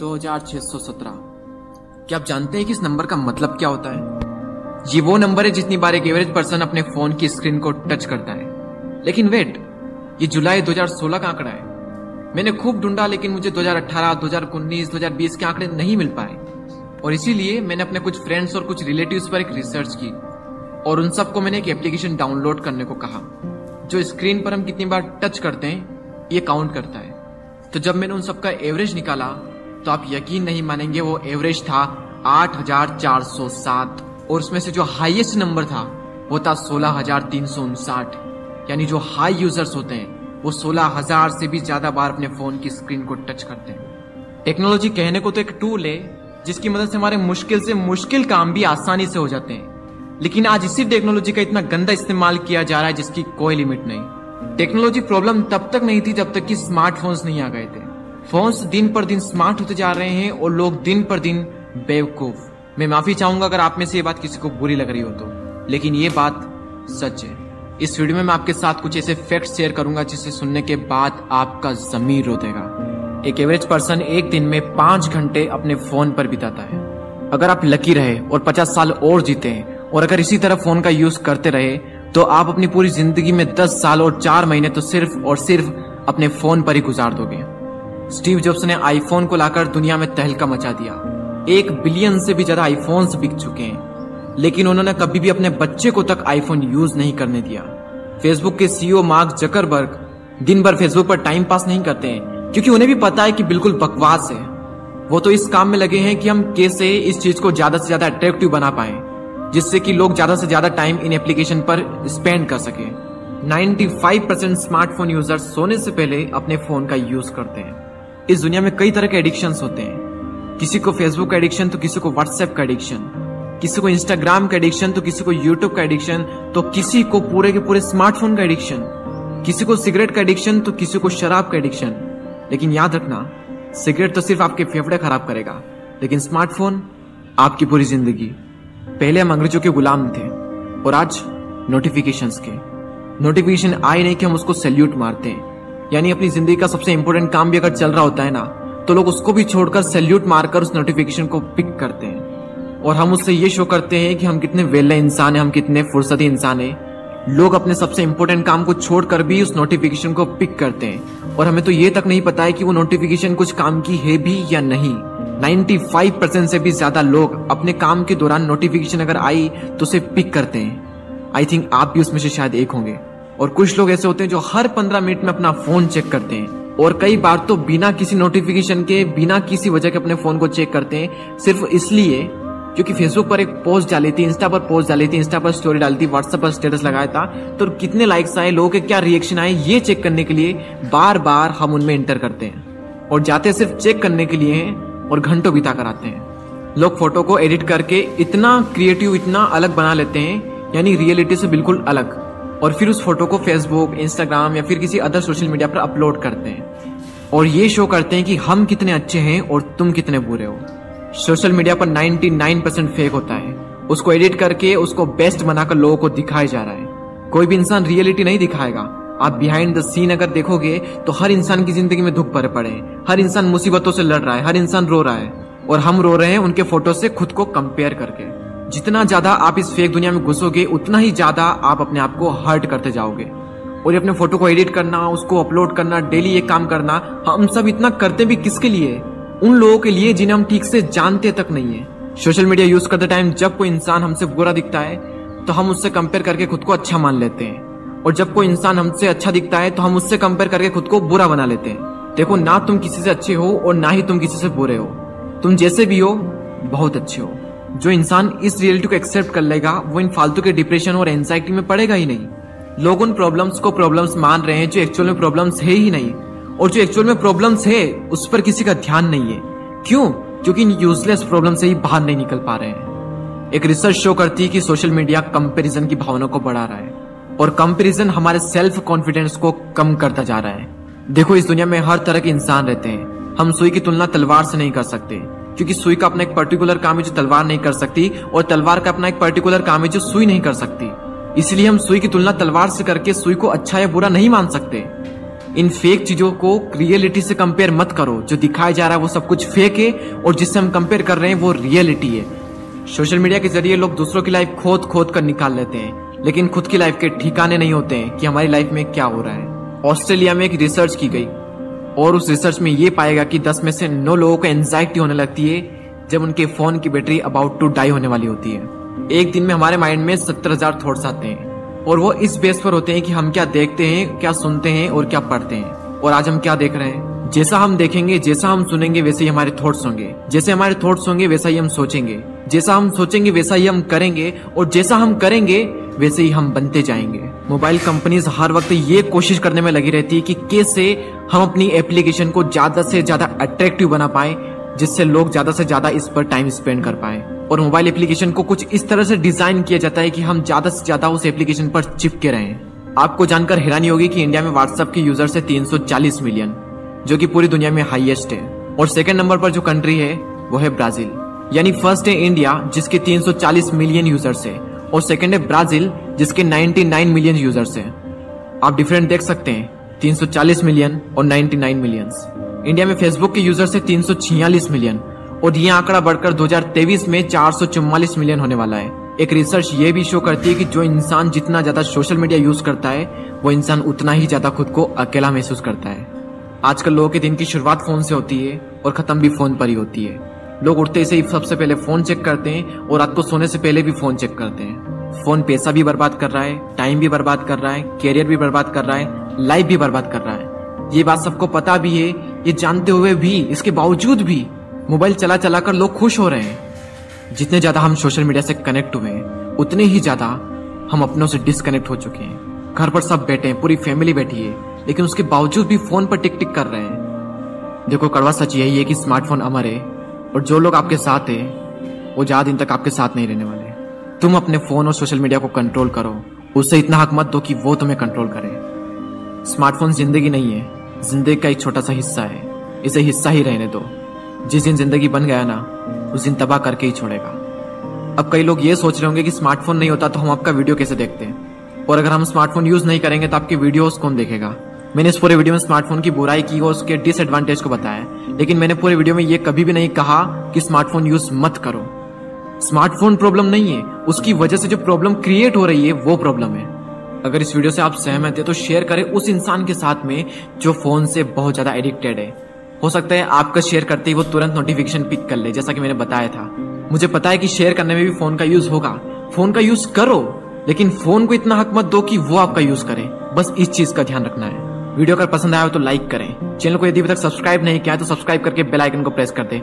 2617 क्या आप जानते हैं कि इस नंबर का मतलब क्या होता है? ये वो नंबर है जितनी बार एक एवरेज पर्सन अपने फ़ोन की स्क्रीन को टच करता है। लेकिन वेट ये जुलाई 2016 का आंकड़ा है। मैंने खूब ढूंढा लेकिन मुझे 2018, 2019, 2020 के आंकड़े नहीं मिल पाए। और इसीलिए मैंने अपने कुछ फ्रेंड्स और कुछ रिलेटिव्स पर एक रिसर्च की और उन सबको मैंने एक एप्लीकेशन डाउनलोड करने को कहा जो स्क्रीन पर हम कितनी बार टच करते हैं ये काउंट करता है। तो जब मैंने उन सबका एवरेज निकाला तो आप यकीन नहीं मानेंगे वो एवरेज था 8,407 और उसमें से जो हाईएस्ट नंबर था वो था सोलह यानी जो हाई यूज़र्स होते हैं वो सोलह हज़ार से भी ज़्यादा बार अपने फ़ोन की स्क्रीन को टच करते हैं। टेक्नोलॉजी कहने को तो एक टूल है जिसकी मदद से हमारे मुश्किल से मुश्किल काम भी आसानी से हो जाते हैं। लेकिन आज इसी टेक्नोलॉजी का इतना गंदा इस्तेमाल किया जा रहा है जिसकी कोई लिमिट नहीं। टेक्नोलॉजी प्रॉब्लम तब तक नहीं थी जब तक कि स्मार्टफोन्स नहीं आ गए थे। फोन्स दिन पर दिन स्मार्ट होते जा रहे हैं और लोग दिन पर दिन बेवकूफ़। मैं माफ़ी चाहूँगा अगर आप में से ये बात किसी को बुरी लग रही हो तो। लेकिन ये बात सच है। इस वीडियो में मैं आपके साथ कुछ ऐसे फैक्ट शेयर करूँगा जिसे सुनने के बाद आपका जमीर रो देगा एक एवरेज पर्सन एक दिन में पाँच घंटे अपने फ़ोन पर बिताता है। अगर आप लकी रहे और पचास साल और जीते हैं और अगर इसी तरह फ़ोन का यूज़ करते रहे तो आप अपनी पूरी ज़िंदगी में दस साल और चार महीने तो सिर्फ़ और सिर्फ़ अपने फ़ोन पर ही गुजार दोगे। स्टीव जॉब्स ने आईफोन को लाकर दुनिया में तहलका मचा दिया। एक बिलियन से भी ज़्यादा आईफोन्स बिक चुके हैं। लेकिन उन्होंने कभी भी अपने बच्चे को तक आईफोन यूज़ नहीं करने दिया। फेसबुक के सीईओ मार्क जकरबर्ग दिन भर फेसबुक पर टाइम पास नहीं करते हैं, क्योंकि उन्हें भी पता है कि बिल्कुल बकवास है। वो तो इस काम में लगे हैं कि हम कैसे इस चीज़ को ज़्यादा से ज़्यादा अट्रैक्टिव बना पाए, जिससे कि लोग ज़्यादा से ज़्यादा टाइम इन एप्लीकेशन पर स्पेंड कर सके। 95 परसेंट स्मार्टफ़ोन यूज़र्स सोने से पहले अपने फ़ोन का यूज़ करते हैं। इस दुनिया में कई तरह के एडिक्शन होते हैं। किसी को फेसबुक का एडिक्शन तो किसी को व्हाट्सएप का एडिक्शन किसी को इंस्टाग्राम का एडिक्शन तो किसी को यूट्यूब का एडिक्शन तो किसी को पूरे के पूरे स्मार्टफ़ोन का एडिक्शन किसी को सिगरेट का एडिक्शन तो किसी को शराब का एडिक्शन लेकिन याद रखना सिगरेट तो सिर्फ़ आपके फेफड़े खराब करेगा। लेकिन स्मार्टफ़ोन आपकी पूरी ज़िंदगी। पहले हम अंग्रेज़ों के गुलाम थे, और आज नोटिफिकेशंस के। नोटिफिकेशन आए नहीं कि हम उसको सैल्यूट मारते हैं। यानी अपनी ज़िंदगी का सबसे इंपॉर्टेंट काम भी अगर चल रहा होता है ना तो लोग उसको भी छोड़कर सैल्यूट मारकर उस नोटिफिकेशन को पिक करते हैं। और हम उससे ये शो करते हैं कि हम कितने वेले इंसान हैं, हम कितने फुर्सती इंसान हैं। लोग अपने सबसे इंपॉर्टेंट काम को छोड़कर भी उस नोटिफिकेशन को पिक करते हैं। और हमें तो ये तक नहीं पता है कि वो नोटिफिकेशन कुछ काम की है भी या नहीं। 95 परसेंट से भी ज़्यादा लोग अपने काम के दौरान नोटिफिकेशन अगर आई तो उसे पिक करते हैं। आई थिंक आप भी उसमें से शायद एक होंगे। और कुछ लोग ऐसे होते हैं जो हर पंद्रह मिनट में अपना फ़ोन चेक करते हैं। और कई बार तो बिना किसी नोटिफिकेशन के, बिना किसी वजह के अपने फ़ोन को चेक करते हैं। सिर्फ़ इसलिए क्योंकि फेसबुक पर एक पोस्ट डाली थी इंस्टा पर पोस्ट डाली थी इंस्टा पर स्टोरी डाली थी व्हाट्सएप पर स्टेटस लगाया था। तो कितने लाइक्स आए, लोगों के क्या रिएक्शन आए, ये चेक करने के लिए बार बार हम उनमें इंटर करते हैं। और जाते सिर्फ़ चेक करने के लिए और घंटों बिता कर आते हैं। लोग फ़ोटो को एडिट करके इतना क्रिएटिव इतना अलग बना लेते हैं, यानी रियलिटी से बिल्कुल अलग। और फिर उस फ़ोटो को फेसबुक इंस्टाग्राम या फिर किसी अदर सोशल मीडिया पर अपलोड करते हैं। और ये शो करते हैं कि हम कितने अच्छे हैं और तुम कितने बुरे हो। सोशल मीडिया पर 99 परसेंट फेक होता है। उसको एडिट करके उसको बेस्ट बनाकर लोगों को दिखाया जा रहा है। कोई भी इंसान रियलिटी नहीं दिखाएगा। आप बिहाइंड द सीन अगर देखोगे तो हर इंसान की ज़िंदगी में दुख भरे पड़े हैं। हर इंसान मुसीबतों से लड़ रहा है। हर इंसान रो रहा है। और हम रो रहे हैं उनके फ़ोटो से खुद को कंपेयर करके। जितना ज़्यादा आप इस फेक दुनिया में घुसोगे, उतना ही ज़्यादा आप अपने आप को हर्ट करते जाओगे। और अपने फ़ोटो को एडिट करना, उसको अपलोड करना डेली ये काम करना, हम सब इतना करते भी किसके लिए? उन लोगों के लिए जिन्हें हम ठीक से जानते तक नहीं है। सोशल मीडिया यूज़ करते टाइम जब कोई इंसान हमसे बुरा दिखता है तो हम उससे कंपेयर करके खुद को अच्छा मान लेते हैं। और जब कोई इंसान हमसे अच्छा दिखता है तो हम उससे कंपेयर करके खुद को बुरा बना लेते हैं। देखो, ना तुम किसी से अच्छे हो और ना ही तुम किसी से बुरे हो। तुम जैसे भी हो, बहुत अच्छे हो। जो इंसान इस रियलिटी को एक्सेप्ट कर लेगा, वो इन फालतू के डिप्रेशन और एंजाइटी में पड़ेगा ही नहीं। लोग उन प्रॉब्लम्स को प्रॉब्लम्स मान रहे हैं जो एक्चुअल में प्रॉब्लम्स है ही नहीं। और जो एक्चुअल में प्रॉब्लम्स है, उस पर किसी का ध्यान नहीं है। क्यों? क्योंकि यूजलेस प्रॉब्लम से ही बाहर नहीं निकल पा रहे हैं। एक रिसर्च शो करती है कि सोशल मीडिया कंपैरिजन की भावना को बढ़ा रहा है। और कंपैरिजन हमारे सेल्फ कॉन्फिडेंस को कम करता जा रहा है। देखो, इस दुनिया में हर तरह के इंसान रहते हैं। हम सुई की तुलना तलवार से नहीं कर सकते। क्योंकि सुई का अपना एक पर्टिकुलर काम है जो तलवार नहीं कर सकती, और तलवार का अपना एक पर्टिकुलर काम है जो सुई नहीं कर सकती। इसलिए हम सुई की तुलना तलवार से करके सुई को अच्छा या बुरा नहीं मान सकते। इन फेक चीज़ों को रियलिटी से कंपेयर मत करो। जो दिखाया जा रहा है वो सब कुछ फेक है, और जिससे हम कंपेयर कर रहे हैं वो रियलिटी है। सोशल मीडिया के ज़रिए लोग दूसरों की लाइफ खोद खोद कर निकाल लेते हैं, लेकिन खुद की लाइफ के ठिकाने नहीं होते हैं कि हमारी लाइफ में क्या हो रहा है। ऑस्ट्रेलिया में एक रिसर्च की गई। और उस रिसर्च में ये पाएगा कि 10 में से 9 लोगों को एंजाइटी होने लगती है जब उनके फ़ोन की बैटरी अबाउट टू डाई होने वाली होती है। एक दिन में हमारे माइंड में सत्तर हज़ार थॉट्स आते हैं और वो इस बेस पर होते हैं कि हम क्या देखते हैं, क्या सुनते हैं और क्या पढ़ते हैं। और आज हम क्या देख रहे हैं? जैसा हम देखेंगे, जैसा हम सुनेंगे, वैसे ही हमारे थॉट्स होंगे। जैसे हमारे थॉट्स होंगे, वैसा ही हम सोचेंगे। जैसा हम सोचेंगे, वैसा ही हम करेंगे। और जैसा हम करेंगे वैसे ही हम बनते जाएँगे। मोबाइल कंपनीज़ हर वक्त ये कोशिश करने में लगी रहती है कि कैसे हम अपनी एप्लीकेशन को ज़्यादा से ज़्यादा अट्रैक्टिव बना पाए, जिससे लोग ज़्यादा से ज़्यादा इस पर टाइम स्पेंड कर पाए। और मोबाइल एप्लीकेशन को कुछ इस तरह से डिज़ाइन किया जाता है कि हम ज़्यादा से ज़्यादा उस एप्लीकेशन पर चिपके रहें। आपको जानकर हैरानी होगी कि इंडिया में व्हाट्सएप के यूज़र्स है 340 मिलियन, जो कि पूरी दुनिया में हाईएस्ट है। और सेकंड नंबर पर जो कंट्री है, वो है ब्राज़ील। यानी फ़र्स्ट है इंडिया, जिसके 340 मिलियन यूज़र्स है। और सेकंड है ब्राज़ील, जिसके 99 मिलियन यूज़र्स है। आप डिफरेंट देख सकते हैं 340 मिलियन और 99 मिलियंस इंडिया में फेसबुक के यूज़र्स है 346 मिलियन और ये आंकड़ा बढ़कर 2023 में चार मिलियन होने वाला है। एक रिसर्च ये भी शो करती है कि जो इंसान जितना ज़्यादा सोशल मीडिया यूज़ करता है, वो इंसान उतना ही ज़्यादा खुद को अकेला महसूस करता है। आजकल लोगों के दिन की शुरुआत फ़ोन से होती है और खत्म भी फ़ोन पर ही होती है। लोग उठते से ही सबसे पहले फ़ोन चेक करते हैं और रात को सोने से पहले भी फ़ोन चेक करते हैं। फ़ोन पैसा भी बर्बाद कर रहा है, टाइम भी बर्बाद कर रहा है, कैरियर भी बर्बाद कर रहा है, लाइफ भी बर्बाद कर रहा है। ये बात सबको पता भी है, ये जानते हुए भी, इसके बावजूद भी मोबाइल चला चला कर लोग खुश हो रहे हैं। जितने ज़्यादा हम सोशल मीडिया से कनेक्ट हुए हैं, उतने ही ज़्यादा हम अपनों से डिसकनेक्ट हो चुके हैं। घर पर सब बैठे हैं, पूरी फैमिली बैठी है, लेकिन उसके बावजूद भी फ़ोन पर टिक टिक कर रहे हैं। देखो, कड़वा सच यही है कि स्मार्टफ़ोन अमर है। और जो लोग आपके साथ है, वो ज़्यादा दिन तक आपके साथ नहीं रहने वाले। तुम अपने फ़ोन और सोशल मीडिया को कंट्रोल करो। उससे इतना हक मत दो कि वो तुम्हें कंट्रोल करे। स्मार्टफ़ोन ज़िंदगी नहीं है, ज़िंदगी का एक छोटा सा हिस्सा है। इसे हिस्सा ही रहने दो। जिस दिन ज़िंदगी बन गया ना, उस दिन तबाह करके ही छोड़ेगा। अब कई लोग ये सोच रहे होंगे कि स्मार्टफ़ोन नहीं होता तो हम आपका वीडियो कैसे देखते हैं? और अगर हम स्मार्टफ़ोन यूज़ नहीं करेंगे तो आपकी वीडियोस कौन देखेगा? मैंने इस पूरे वीडियो में स्मार्टफ़ोन की बुराई की और उसके डिसएडवांटेज को बताया लेकिन मैंने पूरे वीडियो में ये कभी भी नहीं कहा कि स्मार्टफ़ोन यूज़ मत करो। स्मार्टफ़ोन प्रॉब्लम नहीं है। उसकी वजह से जो प्रॉब्लम क्रिएट हो रही है, वो प्रॉब्लम है। अगर इस वीडियो से आप सहमत है तो शेयर करें उस इंसान के साथ में जो फ़ोन से बहुत ज़्यादा एडिक्टेड है। हो सकता है आपका शेयर करते ही वो तुरंत नोटिफिकेशन पिक कर ले, जैसा कि मैंने बताया था। मुझे पता है कि शेयर करने में भी फ़ोन का यूज़ होगा। फ़ोन का यूज़ करो, लेकिन फ़ोन को इतना हक मत दो कि वो आपका यूज़ करे। बस इस चीज़ का ध्यान रखना है। वीडियो अगर पसंद आया हो तो लाइक करें। चैनल को यदि अभी तक सब्सक्राइब नहीं किया है तो सब्सक्राइब करके बेल आइकन को प्रेस कर दे।